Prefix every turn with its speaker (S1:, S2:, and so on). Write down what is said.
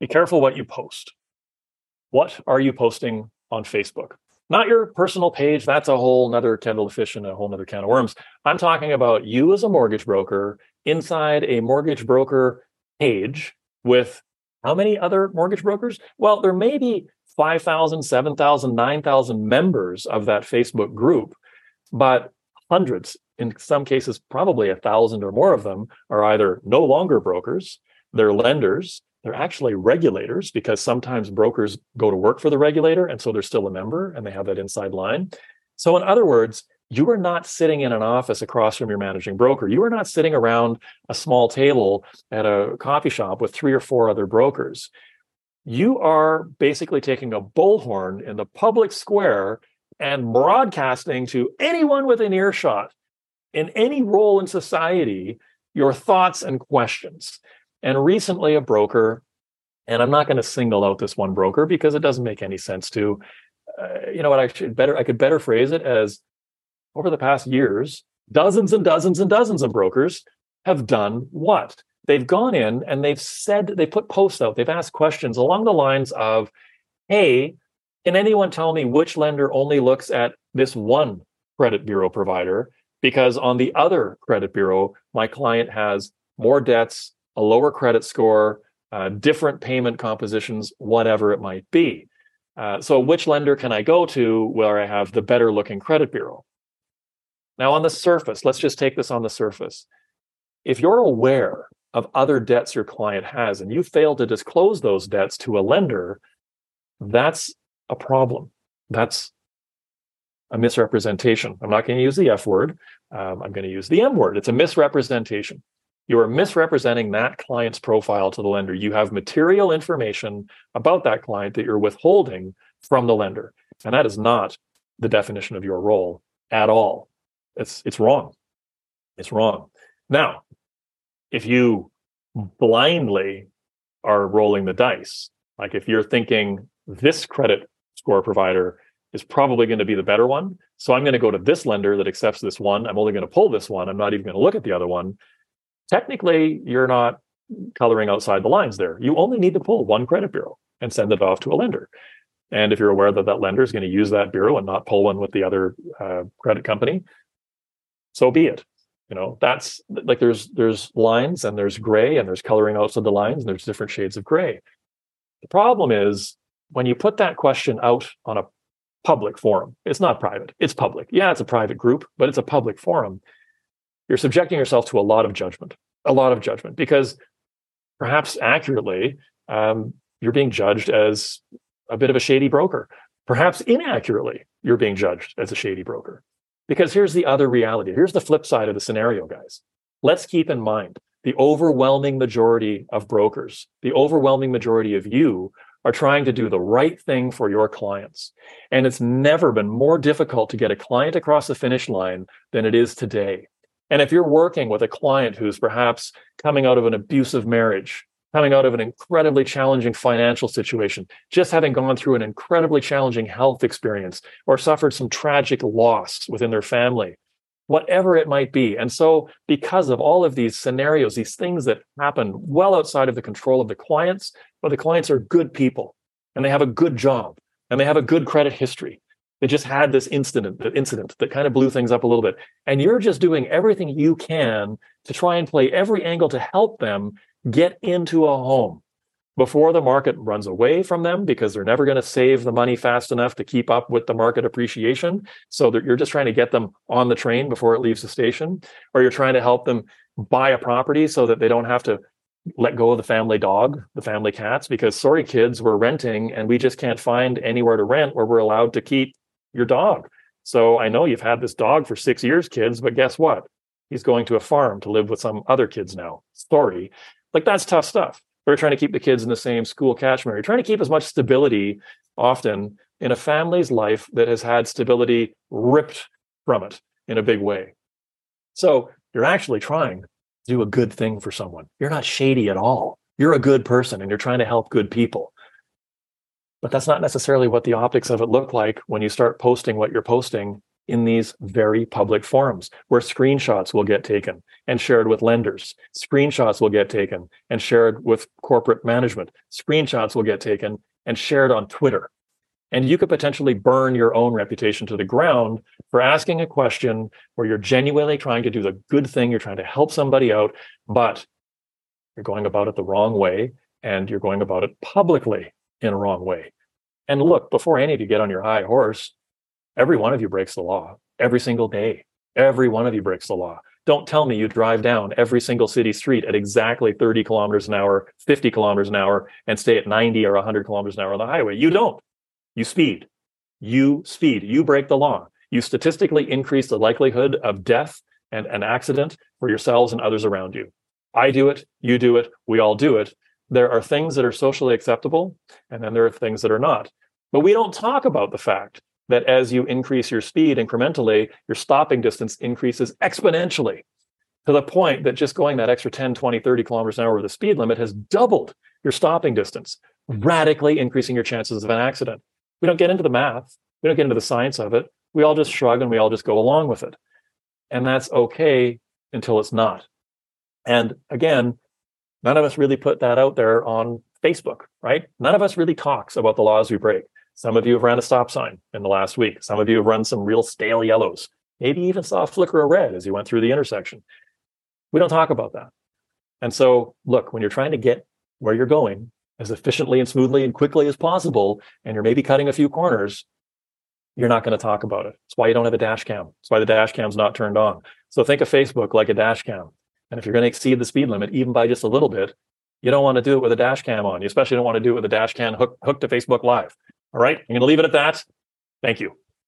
S1: be careful what you post. What are you posting on Facebook? Not your personal page. That's a whole nother kettle of fish and a whole nother can of worms. I'm talking about you as a mortgage broker inside a mortgage broker page with how many other mortgage brokers? Well, there may be 5,000, 7,000, 9,000 members of that Facebook group, but hundreds, in some cases, probably a thousand or more of them are either no longer brokers, they're lenders, they're actually regulators because sometimes brokers go to work for the regulator and so they're still a member and they have that inside line. So, in other words, you are not sitting in an office across from your managing broker. You are not sitting around a small table at a coffee shop with three or four other brokers. You are basically taking a bullhorn in the public square and broadcasting to anyone within earshot in any role in society your thoughts and questions. And recently, a broker, and I'm not going to single out this one broker because it doesn't make any sense to, uh, you know what? I should better, I could better phrase it as over the past years, dozens and dozens and dozens of brokers have done what? They've gone in and they've said, they put posts out, they've asked questions along the lines of, hey, can anyone tell me which lender only looks at this one credit bureau provider? Because on the other credit bureau, my client has more debts, a lower credit score, uh, different payment compositions, whatever it might be. Uh, so, which lender can I go to where I have the better looking credit bureau? Now, on the surface, let's just take this on the surface. If you're aware of other debts your client has and you fail to disclose those debts to a lender, that's a problem. That's a misrepresentation. I'm not going to use the F word. Um, I'm going to use the M word. It's a misrepresentation you are misrepresenting that client's profile to the lender. You have material information about that client that you're withholding from the lender. And that is not the definition of your role at all. It's it's wrong. It's wrong. Now, if you blindly are rolling the dice, like if you're thinking this credit score provider is probably going to be the better one, so I'm going to go to this lender that accepts this one. I'm only going to pull this one. I'm not even going to look at the other one technically you're not coloring outside the lines there. You only need to pull one credit bureau and send it off to a lender. And if you're aware that that lender is going to use that bureau and not pull one with the other uh, credit company, so be it. You know, that's like there's there's lines and there's gray and there's coloring outside the lines and there's different shades of gray. The problem is when you put that question out on a public forum, it's not private, it's public. Yeah, it's a private group, but it's a public forum you're subjecting yourself to a lot of judgment, a lot of judgment, because perhaps accurately, um, you're being judged as a bit of a shady broker. Perhaps inaccurately, you're being judged as a shady broker. Because here's the other reality. Here's the flip side of the scenario, guys. Let's keep in mind the overwhelming majority of brokers, the overwhelming majority of you are trying to do the right thing for your clients. And it's never been more difficult to get a client across the finish line than it is today. And if you're working with a client who's perhaps coming out of an abusive marriage, coming out of an incredibly challenging financial situation, just having gone through an incredibly challenging health experience, or suffered some tragic loss within their family, whatever it might be. And so, because of all of these scenarios, these things that happen well outside of the control of the clients, but the clients are good people and they have a good job and they have a good credit history they just had this incident, incident that kind of blew things up a little bit. And you're just doing everything you can to try and play every angle to help them get into a home before the market runs away from them because they're never going to save the money fast enough to keep up with the market appreciation. So that you're just trying to get them on the train before it leaves the station, or you're trying to help them buy a property so that they don't have to let go of the family dog, the family cats, because sorry, kids, we're renting and we just can't find anywhere to rent where we're allowed to keep your dog. So I know you've had this dog for six years, kids, but guess what? He's going to a farm to live with some other kids now. Sorry. Like that's tough stuff. We're trying to keep the kids in the same school catchment. You're trying to keep as much stability often in a family's life that has had stability ripped from it in a big way. So you're actually trying to do a good thing for someone. You're not shady at all. You're a good person and you're trying to help good people. But that's not necessarily what the optics of it look like when you start posting what you're posting in these very public forums where screenshots will get taken and shared with lenders. Screenshots will get taken and shared with corporate management. Screenshots will get taken and shared on Twitter. And you could potentially burn your own reputation to the ground for asking a question where you're genuinely trying to do the good thing, you're trying to help somebody out, but you're going about it the wrong way and you're going about it publicly in a wrong way. And look, before any of you get on your high horse, every one of you breaks the law every single day. Every one of you breaks the law. Don't tell me you drive down every single city street at exactly 30 kilometers an hour, 50 kilometers an hour, and stay at 90 or 100 kilometers an hour on the highway. You don't. You speed. You speed. You break the law. You statistically increase the likelihood of death and an accident for yourselves and others around you. I do it. You do it. We all do it. There are things that are socially acceptable, and then there are things that are not. But we don't talk about the fact that as you increase your speed incrementally, your stopping distance increases exponentially to the point that just going that extra 10, 20, 30 kilometers an hour over the speed limit has doubled your stopping distance, radically increasing your chances of an accident. We don't get into the math, we don't get into the science of it. We all just shrug and we all just go along with it. And that's okay until it's not. And again, none of us really put that out there on Facebook, right? None of us really talks about the laws we break. Some of you have ran a stop sign in the last week. Some of you have run some real stale yellows. Maybe even saw a flicker of red as you went through the intersection. We don't talk about that. And so, look, when you're trying to get where you're going as efficiently and smoothly and quickly as possible, and you're maybe cutting a few corners, you're not going to talk about it. That's why you don't have a dash cam. That's why the dash cam's not turned on. So think of Facebook like a dash cam. And if you're going to exceed the speed limit, even by just a little bit, you don't want to do it with a dash cam on. You especially don't want to do it with a dash cam hook, hooked to Facebook Live. All right. I'm going to leave it at that. Thank you.